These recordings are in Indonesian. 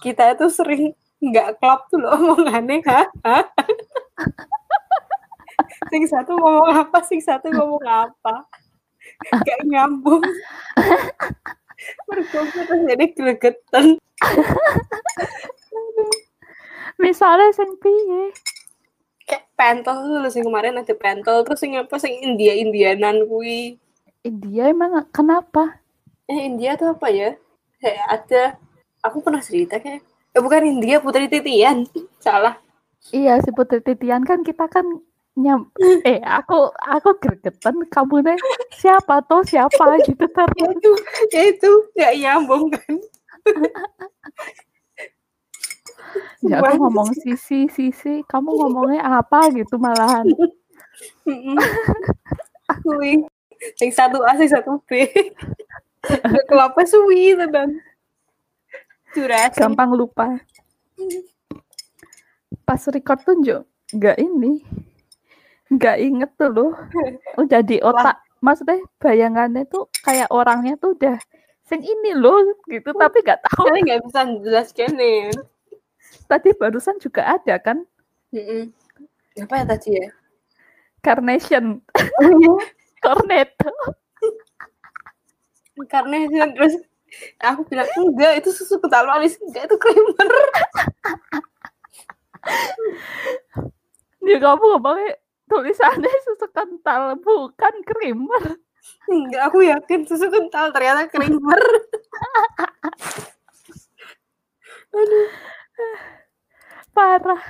Kita itu sering nggak klop tuh loh omongannya, ha? sing satu ngomong apa, sing satu ngomong apa. Gak nyambung. Mergo terus jadi gregetan. Misalnya sing piye? Kayak pentol tuh sing kemarin ada pentol terus sing apa sing India Indianan kui. India emang kenapa? Eh India tuh apa ya? Kayak ada aku pernah cerita kayak eh bukan India Putri Titian. Salah. Iya si Putri Titian kan kita kan nyam eh aku aku gregetan kamu nih siapa tuh siapa gitu ya terus itu ya itu nggak nyambung kan ya aku ngomong sisi sisi kamu ngomongnya apa? gitu malahan. Wih, yang satu A yang satu B. Kelapa suwi tenan. Durasi gampang lupa. Pas record tuh Jo, nggak ini nggak inget tuh loh. Udah di otak maksudnya bayangannya tuh kayak orangnya tuh udah sing ini loh gitu tapi nggak tahu. Nggak bisa jelaskan nih tadi barusan juga ada kan? Mm-mm. apa ya tadi ya? Carnation. Cornetto. Karena terus aku bilang enggak itu susu kental manis enggak itu creamer. Dia kamu ngomongnya tulisannya susu kental bukan creamer. Enggak aku yakin susu kental ternyata creamer. Aduh parah.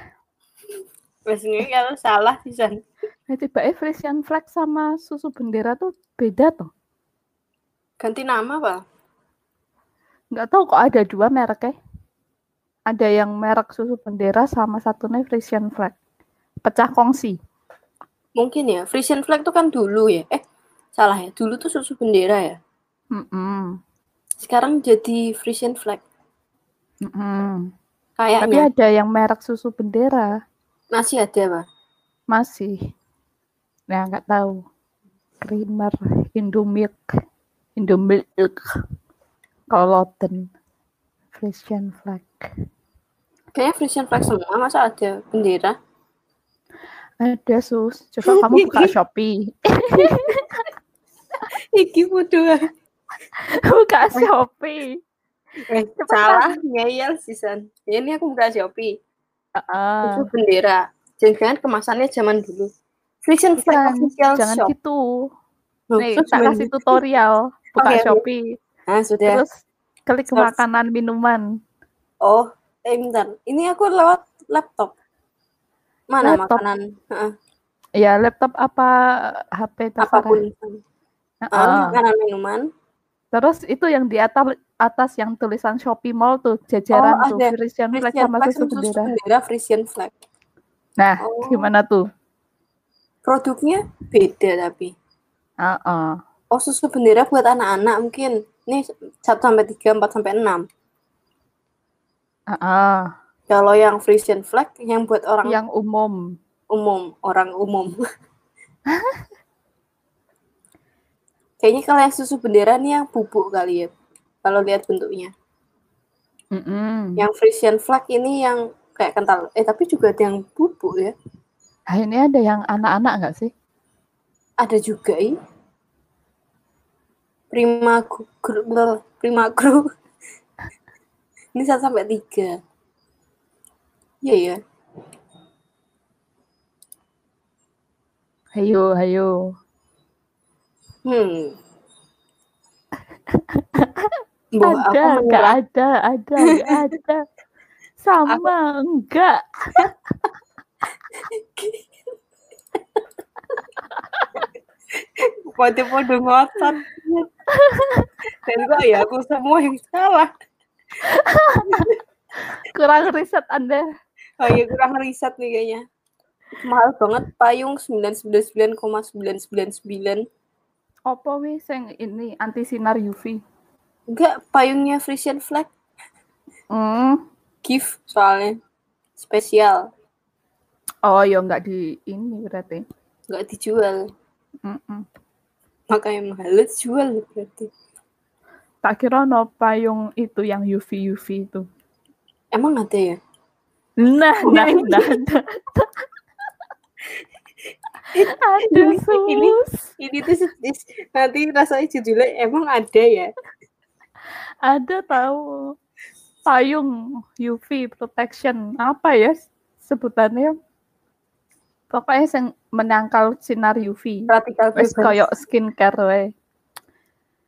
Maksudnya kalau salah sih San. Nah, tiba Frisian flag sama susu bendera tuh beda tuh ganti nama apa nggak tahu kok ada dua mereknya ada yang merek susu bendera sama satunya Frisian flag. Pecah kongsi. Mungkin ya Frisian flag tuh kan dulu ya. Eh salah ya dulu tuh susu bendera ya? Mm-mm. sekarang jadi Frisian flag. Mm-mm. tapi kayaknya ada yang merek susu bendera. Masih ada pak? Masih. Ya nggak tahu. Creamer Indomilk Indomilk Koloten Frisian flag. Kayaknya Frisian flag semua masa ada bendera? Ada sus. Coba kamu buka Shopee. Iki bodoh buka Shopee eh, salah. ngeyel sih San. Ya, ini aku buka Shopee. Ah, susu bendera. Jangan kemasannya zaman dulu. Bukan, official jangan shop. gitu. Loh, nih tak kasih tutorial. Buka oke. Shopee. Ah sudah. Terus klik Search. makanan minuman. Oh eh bentar. Ini aku lewat laptop. Mana Laptop. makanan? Heeh, ya laptop apa HP terserah apa pun. Ah, Ah, makanan minuman. Terus itu yang di atas atas yang tulisan Shopee Mall tuh jajaran Oh, tuh ada. Frisian flag sama susu bendera. Bendera Frisian flag. Nah Oh. gimana tuh? Produknya beda tapi. Ah, ah. oh susu bendera buat anak-anak mungkin. Ini 1 sampai 3 4 sampai 6 Ah, ah. kalau yang Frisian flag yang buat orang yang umum. umum orang umum. Kayaknya kalau yang susu bendera nih yang bubuk kali ya kalau lihat bentuknya. Mm-mm. yang Frisian flag ini yang kayak kental. Eh tapi juga ada yang bubuk ya. Ah, ini ada yang anak-anak nggak sih? Ada juga ini prima gru, prima gru. Ini 1 sampai 3 iya ya Hayo, hayo. hmm Ada, nggak menyerah. ada, ada, ada. Sama, enggak. Pode-pode ngotot. Dan kok ya aku semua yang salah. Kurang riset Anda. Oh iya kurang riset nih kayaknya. Mahal banget payung 999,999. Apa wis yang ini anti sinar UV? Enggak, payungnya Frisian flag Hmm, gift soalnya. spesial, Oh, ya nggak di ini berarti. nggak dijual. Mm-mm. Makanya mahal dijual berarti. Tak kira no payung itu yang UV UV itu. Emang ada ya? Nah, nah, nah, nah. Ada Ini- ini-. Ini tuh nanti rasanya judulnya emang ada ya? Ada tahu payung UV protection apa ya sebutannya? Pokoknya yang menangkal sinar UV. Radical Wes bebas. koyo skincare wae.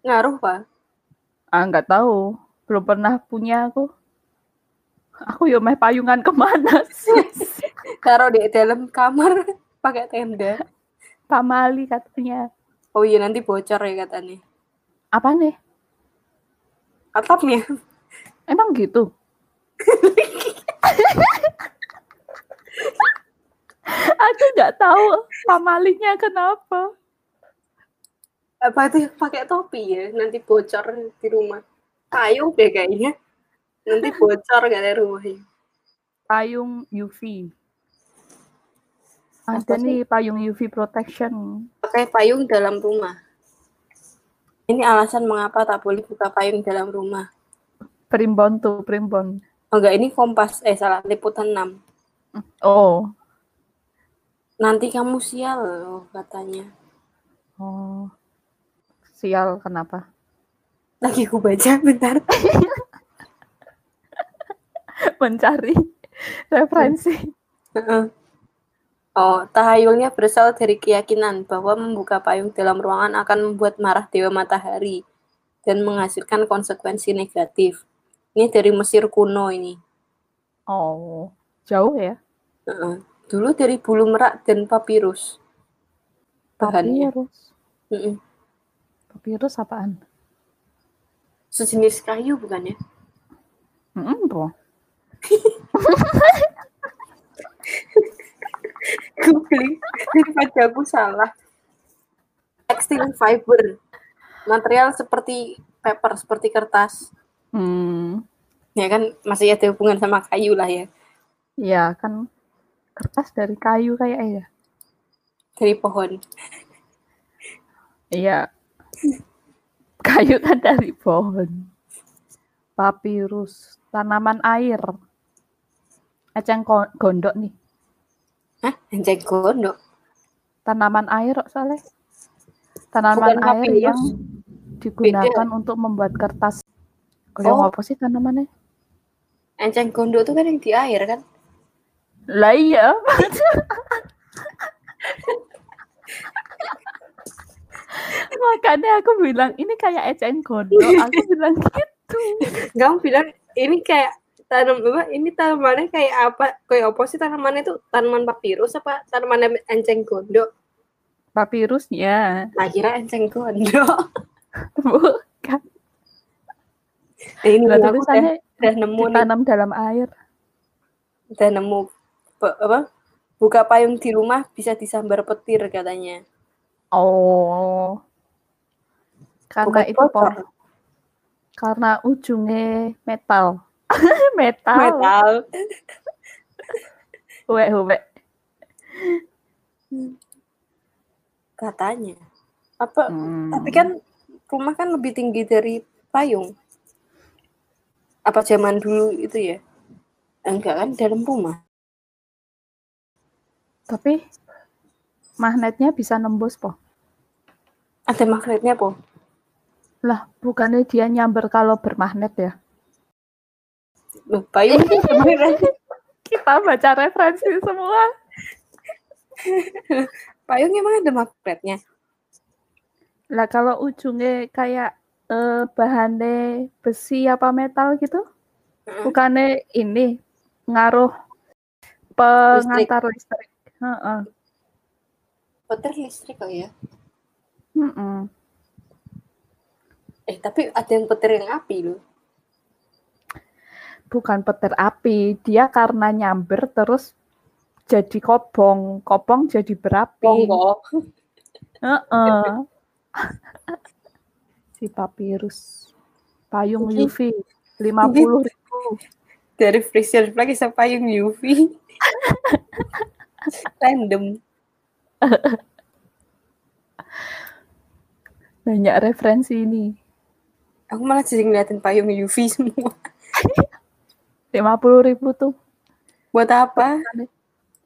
Ngaruh pak? Ah nggak tahu, belum pernah punya aku. Aku yo meh payungan ke mana sus? Taruh di dalam kamar pakai tenda. Pamali katanya. Oh iya nanti bocor ya katanya. Apa nih? Atapnya. Emang gitu? Aku nggak tahu pamalinya kenapa. Apa itu pakai topi ya? Nanti bocor di rumah. Payung deh kayaknya. Nanti bocor gak ada rumahnya. Payung UV. Ada nih payung UV protection. Pakai payung dalam rumah. Ini alasan mengapa tak boleh buka payung dalam rumah. Primbon tuh, primbon. Oh enggak, ini kompas. Eh salah, liputan 6. Oh, Nanti kamu sial, oh, katanya. oh. Sial kenapa? Lagi aku baca, bentar. Mencari referensi. Heeh. Oh, tahayulnya berasal dari keyakinan bahwa membuka payung dalam ruangan akan membuat marah dewa matahari dan menghasilkan konsekuensi negatif. Ini dari Mesir kuno ini. Oh, jauh ya? Heeh. Dulu dari bulu merak dan papirus. Bahannya. Papirus. Heeh. Papirus apaan? Sejenis kayu bukan ya? Hmm, bro. Googling daripada aku salah. Textile fiber. Material seperti paper, seperti kertas. Hmm, Ya kan masih ada hubungan sama kayu lah ya. ya kan kertas dari kayu kayak ya. Dari pohon. Iya. Kayu kan dari pohon. Papirus, tanaman air. Eceng ko- gondok nih. Hah? Gondok? Tanaman air kok soalnya. Tanaman Bukan air yang digunakan untuk membuat kertas. Oh. apa sih tanamannya? Enceng gondok tuh kan yang di air kan? Lah iya. Makanya aku bilang ini kayak eceng gondok. Aku bilang gitu. Kamu bilang ini kayak tanam apa? Ini tanamannya kayak apa? Kayak apa sih tanamannya itu? Tanaman papirus apa tanaman enceng gondok? Papirusnya. Nah, kira enceng gondok. Bukan. Nah, ini Lah, aku udah, udah nemu nih, ditanam dalam air. udah nemu apa? Buka payung di rumah bisa disambar petir katanya. Oh. Karena Bukan itu bocor. po. Karena ujungnya metal. metal. Metal. Uwe, uwe. Katanya. Apa? Hmm. Tapi kan rumah kan lebih tinggi dari payung. Apa zaman dulu itu ya? Enggak kan dalam rumah. Tapi magnetnya bisa nembus po. Ada magnetnya po. Lah, bukannya dia nyamber kalau bermagnet ya? Loh, payung kan sebenarnya Kita baca referensi semua. payung emang ada magnetnya. Lah kalau ujungnya kayak eh, bahannya besi apa metal gitu, Heeh. bukannya ini ngaruh pengantar listrik. Heeh. Petir listrik kok ya. Mm-mm. Eh tapi ada yang petir yang api loh. Bukan petir api, dia karena nyamber terus jadi kobong, kobong jadi berapi. Heeh. si papirus, payung UV lima puluh ribu. dari freezer lagi sampai payung UV. Random. Banyak referensi ini. Aku malah jadi ngeliatin payung UV semua. 50 ribu tuh. Buat apa?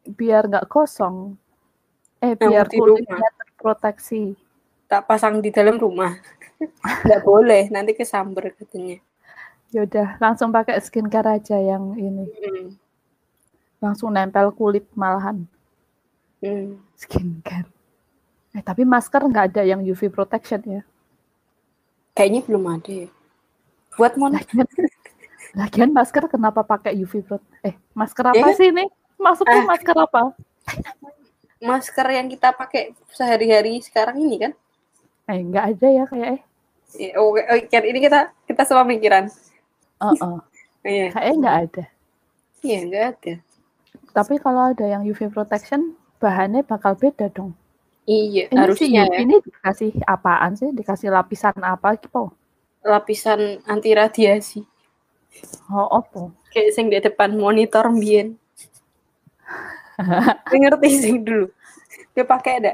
Biar nggak kosong. Eh, Yang biar di kulitnya terproteksi. Tak pasang di dalam rumah. Nggak boleh, nanti kesamber katanya. Yaudah, langsung pakai skincare aja yang ini. Hmm. Langsung nempel kulit malahan. Hmm. Skincare. Eh, tapi masker nggak ada yang UV protection ya. Kayaknya belum ada ya. Buat mau Lagian, masker kenapa pakai UV prot? Eh, masker apa Ya kan? sih ini? Maksudnya Ah. masker apa? masker yang kita pakai sehari-hari sekarang ini kan? Eh, nggak ada ya kayak eh. Ya, Oke, oke, ini kita kita semua pikiran. Oh, Iya, Kayaknya nggak ada. iya nggak ada. Tapi kalau ada yang UV protection, bahannya bakal beda dong. Iya, Ini sih harusnya UV ya. ini dikasih apaan sih? Dikasih lapisan apa gitu? lapisan anti radiasi. Oh, apa? Kayak sing di depan monitor mbien. Ngerti sing dulu. Dia pakai ada.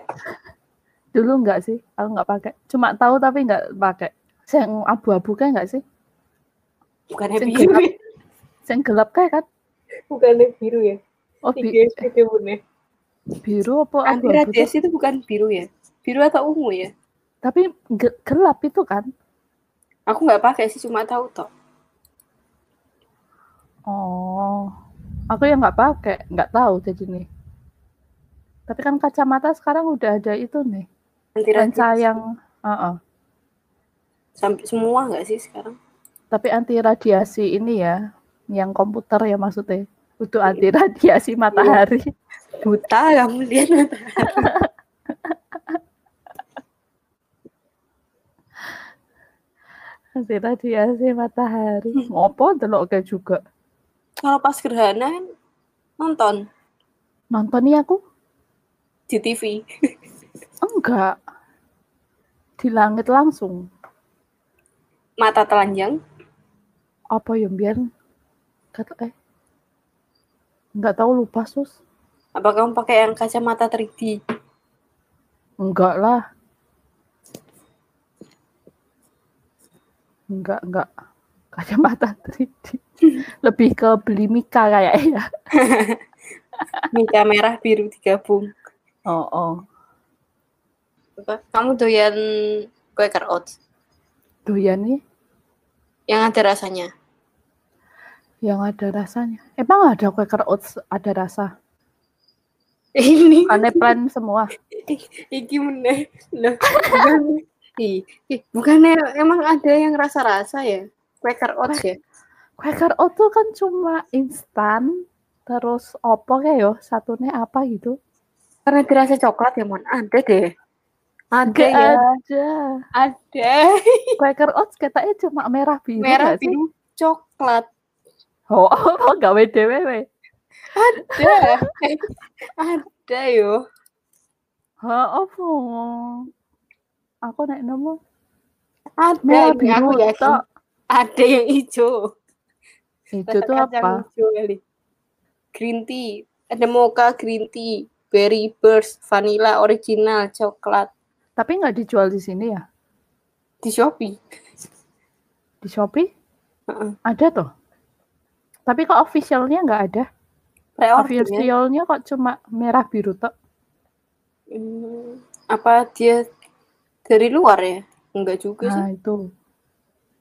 Dulu nggak sih? Aku nggak pakai. Cuma tahu tapi nggak pakai. Yang abu-abu kan nggak sih? Bukannya Sing biru gelap. ya? Yang gelap kayak kan? Bukannya biru ya? Oh, bi- Tiga SPD bener. biru apa abu-abu? tuh? radiasi itu bukan biru ya? Biru atau ungu ya? Tapi ge- gelap itu kan? Aku nggak pakai sih, cuma tahu toh. Oh, aku yang nggak pakai, nggak tahu jadi nih. Tapi kan kacamata sekarang udah ada itu nih, Anti lensa yang, uh-uh. Sampai semua nggak sih sekarang? tapi anti radiasi ini ya, yang komputer ya maksudnya, untuk anti radiasi matahari. Buta kamu lihat Anti radiasi matahari. Ngopo delok juga. Kalau pas gerhana kan nonton Nonton nih aku? di TV. Enggak. Di langit langsung. Mata telanjang. Apa ya biar kata eh nggak tahu lupa sus. Apa kamu pakai yang kacamata 3D? Enggak lah. Enggak, enggak. Kacamata 3D. Lebih ke beli Mika kayaknya. Mika merah biru digabung. Oh, oh. Kamu doyan Quaker Oats Doyan nih yang ada rasanya. yang ada rasanya. Emang ada Quaker Oats ada rasa? Ini Aneh plan semua. iki meneh. Loh, bukannya- bukannya emang ada yang rasa-rasa ya? Quaker Oats ya? Quaker Oats tuh kan cuma instan. Terus opo kayak yo, satunya apa gitu. Karena dirasa coklat ya, Mon. Ada deh. Ada ya. ada. Ada. Quaker Oats katanya cuma merah biru Merah nggak sih? biru coklat. Oh, oh gawe. Ada. ada yo. Ha, apa? Aku naik nemu Ada. merah biru aku yakin. Ada yang hijau. Itu tuh apa? hijau kali. Green tea. Ada mocha green tea. Berry burst, vanilla original, coklat. Tapi nggak dijual di sini ya? Di Shopee. Di Shopee? Heeh. Ada tuh. Tapi kok officialnya nggak ada? Ya. Officialnya kok cuma merah biru tok. Hmm, apa dia dari luar ya? Enggak juga sih. Nah itu.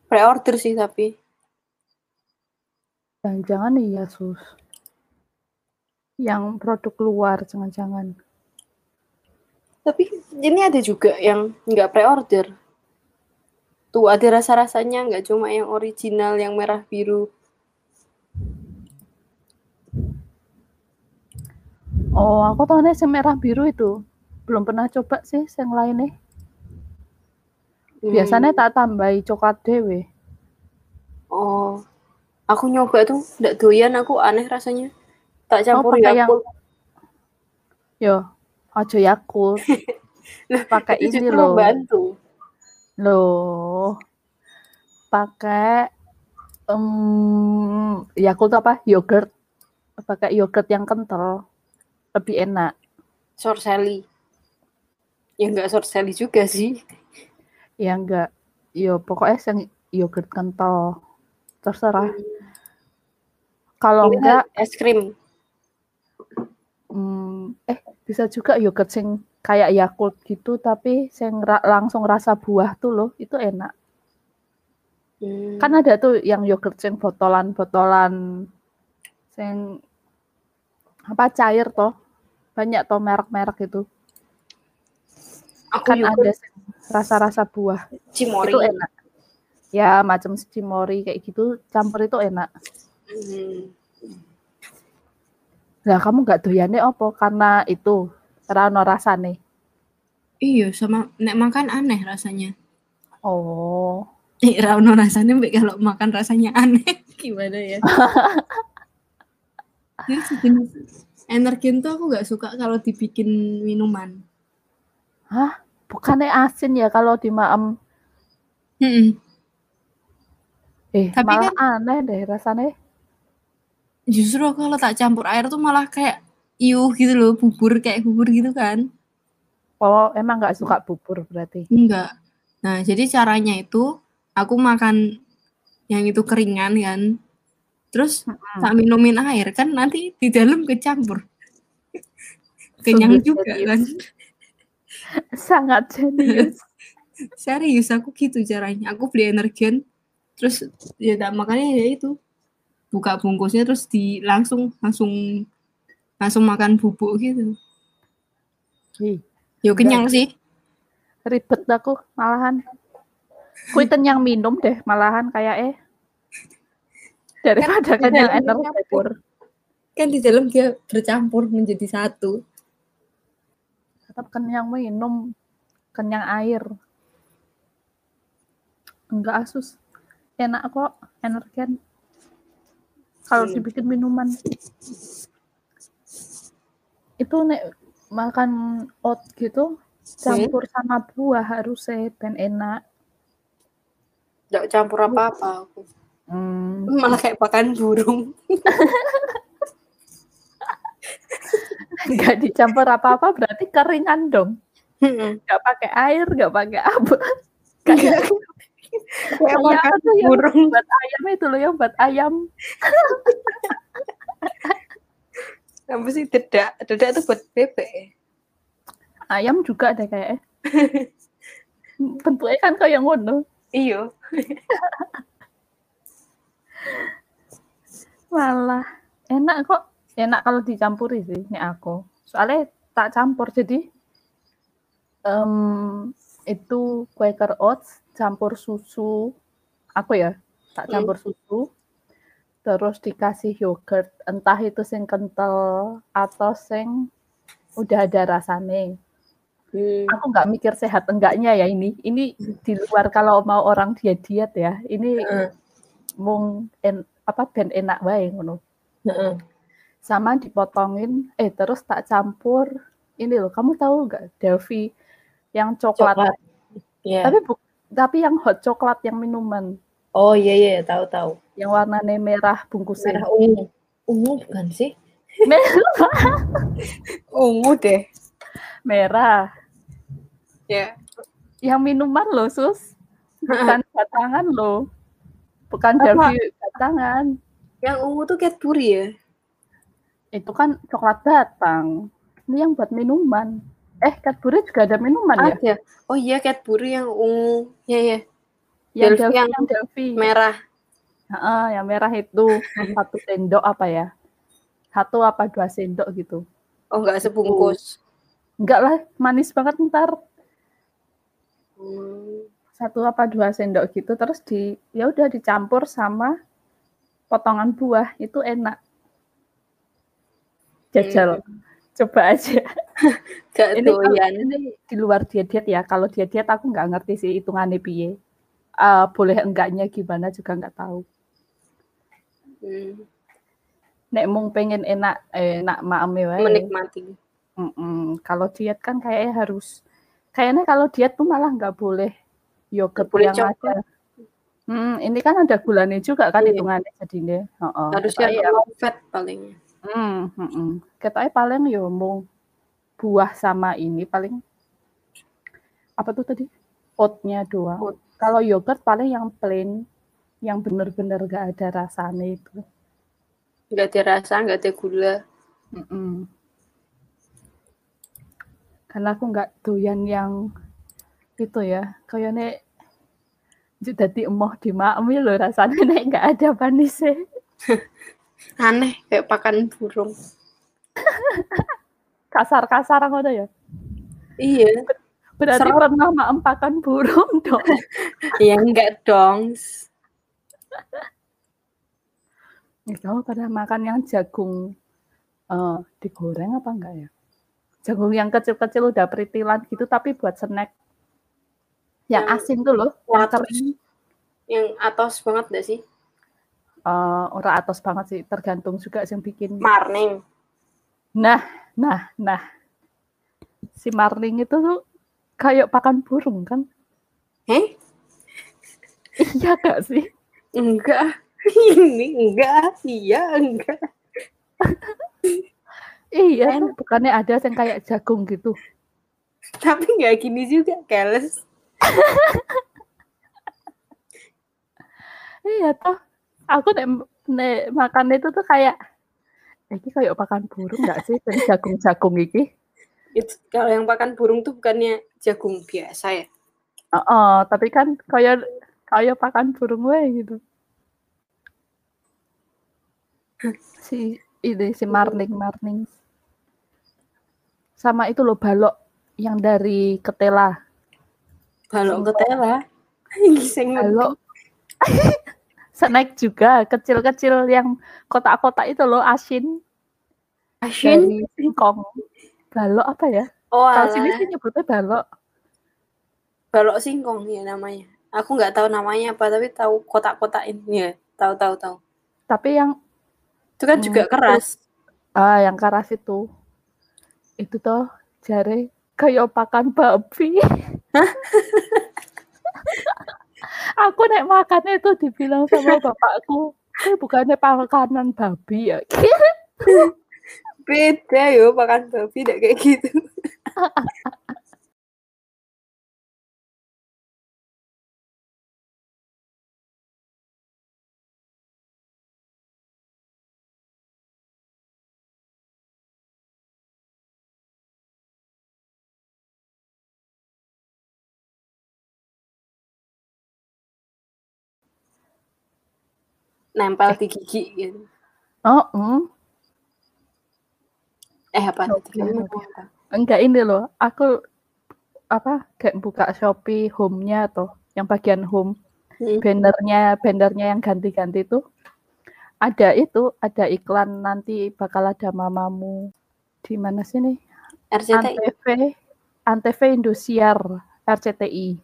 Pre-order sih tapi. Jangan-jangan iya sus. Yang produk luar jangan-jangan. Tapi ini ada juga yang nggak pre-order. Tuh ada rasa-rasanya nggak cuma yang original yang merah biru. Oh, aku tahunya yang merah biru itu. Belum pernah coba sih yang lainnya. Hmm. Biasanya tak tambahi coklat dewe. Oh, aku nyoba tuh nggak doyan aku aneh rasanya. Tak campur pakai yang-. Yo, ojo Yakult. Pakai Itu ini loh. membantu. Loh. Pakai Um, Yakult apa? Yogurt. Pakai yogurt yang kental. Lebih enak. Sorcelli. Ya enggak sorcelli juga sih. Ya enggak. Yo pokoknya yang yogurt kental. Terserah. Hmm. Kalau Ini enggak es krim. Hmm, eh bisa juga yogurt sing kayak Yakult gitu tapi sing ra- langsung rasa buah tuh loh itu enak Hmm. kan ada tuh yang yogurt sing botolan-botolan sing apa cair toh banyak toh merek-merek itu aku kan yogurt ada rasa-rasa buah Cimori. itu enak ya macam cimori kayak gitu campur itu enak Hmm. lah kamu nggak doyannya apa karena itu rano rasane Iya, sama nek makan aneh rasanya. oh Eh, Rano rasanya mbak kalau makan rasanya aneh gimana ya? Jadi sejenis energen tuh aku nggak suka kalau dibikin minuman. bukannya asin ya kalau di maem Mm-mm. eh Tapi malah aneh deh rasanya Justru kalau tak campur air tuh malah kayak iuh gitu loh, bubur kayak bubur gitu kan? Oh, emang nggak suka bubur berarti? Enggak. Nah, jadi caranya itu aku makan yang itu keringan kan. Terus tak minumin air kan nanti di dalam kecampur. Kenyang Sungguh juga serius. kan. Sangat jenius. Serius aku gitu caranya. Aku beli energen terus ya tak makannya ya itu. Buka bungkusnya terus di langsung langsung langsung makan bubuk gitu. Ih, Yo kenyang sih. ribet aku malahan. Kui kenyang minum deh malahan kayak eh daripada Kan kenyang energi campur. pur. Kan di dalam dia bercampur menjadi satu. Tetap kenyang minum, kenyang air. Enggak asus. Enak kok energen. Kalau Hmm. dibikin minuman. Itu nek makan oat gitu campur sama buah harusnya ben enak. Enggak campur apa-apa aku. Hmm, Malah kayak pakan burung. nggak dicampur apa-apa berarti keringan dong. Nggak pakai air, nggak pakai apa. Kayak kayak kayak pakan apa tuh yang burung. buat ayam itu loh yang buat ayam. Apa sih dedak? Dedak itu buat bebek. ya? Ayam juga ada kayak bentuknya kan kayak ngono. Iya. Malah enak kok. Enak kalau dicampuri sih ini aku. Soalnya tak campur jadi em, itu Quaker Oats campur susu. Aku ya tak Hmm. campur susu. Terus dikasih yogurt, entah itu sing kental atau sing udah ada rasanya. Hmm. Aku nggak mikir sehat enggaknya ya ini. Ini di luar kalau mau orang diet diet ya. Ini Heeh. mung en, apa ben enak wae ngono. Heeh. Sama dipotongin, eh terus tak campur ini loh. Kamu tahu nggak Delphi yang coklat? Coklat. Iya. Tapi bu, tapi yang hot coklat yang minuman, Oh iya iya tahu tahu. yang warnanya merah bungkusnya. Merah ungu. Ungu bukan sih? Merah. Ungu deh. merah. Ya. Yang minuman loh, Sus. Bukan batangan loh. Bukan Apa? Delphi batangan. Yang ungu tuh Cadbury ya? Itu kan coklat batang. Ini yang buat minuman. Eh, Cadbury juga ada minuman ya? Ada. Oh iya Cadbury yang ungu. Iya iya. Yang Delphi yang yang Delphi. Merah. Heeh, yang merah itu satu sendok apa ya? Satu apa dua sendok gitu. Oh enggak sebungkus. Enggak lah, manis banget ntar. Hmm. Satu apa dua sendok gitu terus di ya udah dicampur sama potongan buah itu enak. Jajal. Coba aja. Gak Ini, doyan. ini di luar diet-diet ya. Kalau diet-diet aku nggak ngerti sih hitungannya piye. Eh, boleh enggaknya gimana juga nggak tahu. Hmm. Nek mung pengen enak enak maeme wae. Menikmati. Mm-mm. Kalau diet kan kayaknya harus kayaknya kalau diet tuh malah nggak boleh yogurt boleh yang ada Hmm, ini kan ada gulanya juga kan Iya. hitungannya jadinya. Heeh. Harusnya Ketoknya ya. low fat paling. Hmm, hmm. Ketoknya paling yo mau buah sama ini paling apa tuh tadi? Oatnya doang. Oat. Kalau yogurt paling yang plain, yang bener-bener gak ada rasanya itu. Nggak ada rasa, nggak ada gula. Mm-mm. Karena aku nggak doyan yang itu ya, kayaknya jadi emoh di makmi loh rasanya nek nggak ada manisnya. Aneh, kayak pakan burung. Kasar-kasar ngono ya. Iya. Berarti Serem. pernah makan burung dong. Ya enggak dong. Ya, kamu pernah makan yang jagung eh, digoreng apa enggak ya? Jagung yang kecil-kecil udah peritilan gitu tapi buat snack. Yang Yang asin tuh loh, yang kering. Yang atos banget gak sih? Eh, ora atos banget sih, tergantung juga yang bikin. Marning. Nah, nah, nah. Si marling itu tuh kayak pakan burung kan? Eh? Iya gak sih? Enggak. Ini enggak. Iya, enggak. Iya, tuh bukannya ada yang kayak jagung gitu. Tapi enggak gini juga, keles. Iya toh. Aku nek, nek makan itu tuh kayak ini kayak pakan burung nggak sih? Dan jagung-jagung iki. Itu kalau yang pakan burung tuh bukannya jagung biasa ya? Oh, tapi kan kayak kayak pakan burung we gitu. Si ini si marning marning. Sama itu loh balok yang dari ketela. Balok ketela. Balok. Snack juga kecil-kecil yang kotak-kotak itu loh asin asin. dari singkong. Balok apa ya? Oh, Kalau sini sih nyebutnya balok. Balok singkong ya namanya. Aku nggak tahu namanya apa, tapi tahu kotak-kotak ini ya. Tahu tahu tahu. Tapi yang Itu kan Hmm, juga keras. ah yang keras itu itu toh jare kayak pakan babi. Aku nek makan itu dibilang sama bapakku, "Ini bukannya pakanan babi ya?" Beda yo pakan babi tidak kayak gitu. Nempel di gigi gitu. Oh, hmm. Eh apa tadi? Apa? enggak ini loh. Aku apa kayak buka Shopee home-nya tuh, yang bagian home. Hmm. bannernya bannernya yang ganti-ganti itu ada itu ada iklan nanti bakal ada mamamu di mana sih nih RCTI. Antv Antv Indosiar RCTI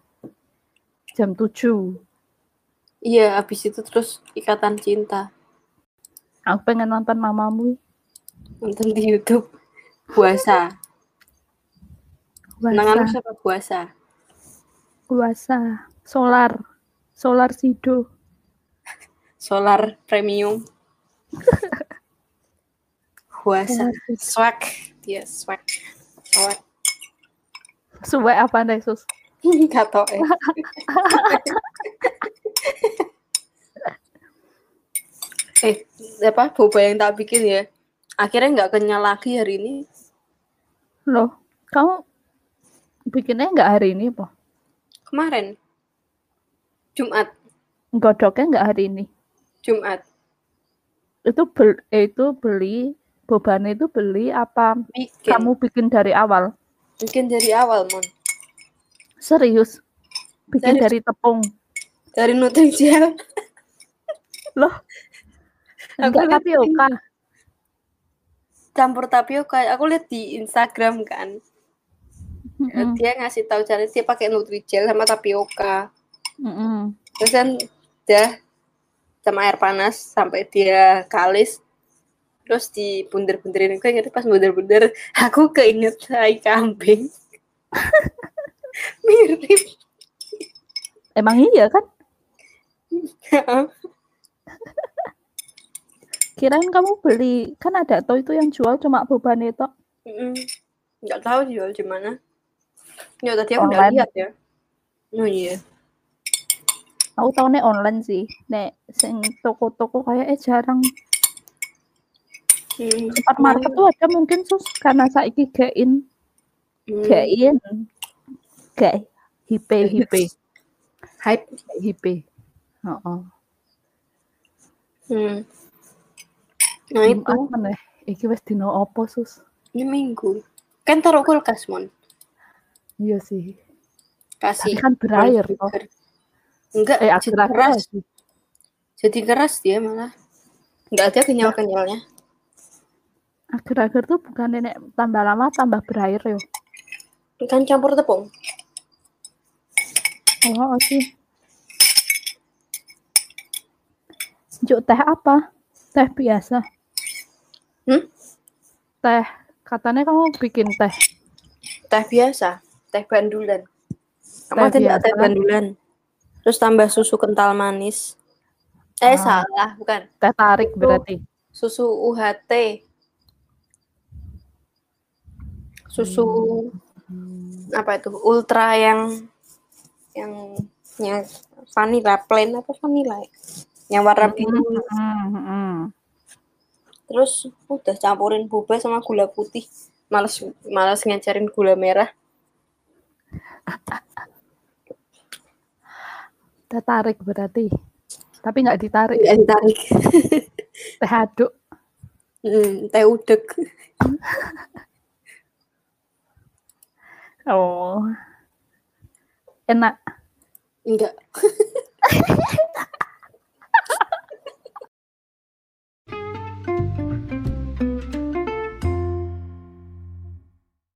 jam 7 Iya, habis itu terus ikatan cinta. aku pengen nonton mamamu Nonton di YouTube. Puasa. Puasa siapa puasa? puasa solar solar sido Solar premium. Puasa. Swag. Dia swag. Swag. suwe apa nih sus Kata eh. eh, apa boba yang tak bikin ya? Akhirnya nggak kenyal lagi hari ini. loh kamu bikinnya nggak hari ini po Kemarin. Jumat. godoknya nggak hari ini Jumat. itu bel, eh, itu beli bobannya itu beli apa Bikin. kamu bikin dari awal Bikin dari awal, Mon. serius bikin Serius. dari tepung Dari Nutrijel. loh Aku lihat tapioka campur tapioka. Aku lihat di Instagram kan. Mm-mm, Dia ngasih tahu cara dia pakai Nutrijel sama tapioka. mm-mm. Terus kan udah sama air panas sampai dia kalis. Terus dibunder-bunderin. Gue inget pas bunder-bunder, aku keinget tai kambing. Mirip. emang iya kan Kirain kamu beli, kan ada toh itu yang jual cuma boba netok. Mm-mm. Nggak tahu jual di mana. Ya tadi aku udah lihat ya. Oh iya. Aku tau nek online sih. Nek sing toko-toko kayak eh jarang. Hmm. Supermarket tuh ada mungkin sus karena saiki gain, Hmm. gain, gak hipe hipe Hype. hipe. Heeh. Hmm. Nah itu meneh. Iki wis dino opo sus? ini minggu. Kan taruh kulkas mon. Iya sih. Kasih. Tapi kan berair toh. Enggak, Eh jadi keras. sih. Jadi keras dia malah. Enggak ada kenyal-kenyalnya. Akhir-akhir tuh bukan nenek tambah lama tambah berair yo. Kan campur tepung. Oh sih. Juk teh apa? Teh biasa. Hmm? Teh. Katanya kamu bikin teh. Teh biasa, teh bandulan. Kamu Teh nggak teh bandulan? Terus tambah susu kental manis. Eh Ah. salah, bukan. Teh tarik berarti. Susu UHT. Susu Hmm. apa itu? Ultra yang yang yang vanilla plain apa vanilla ya? Yang warna biru. Hmm, hmm. Terus udah campurin boba sama gula putih. Males males ngajarin gula merah. Teh tarik berarti. Tapi nggak ditarik. Nggak ditarik. Teh aduk. Hmm, teh udek. Oh. Enak. Enggak.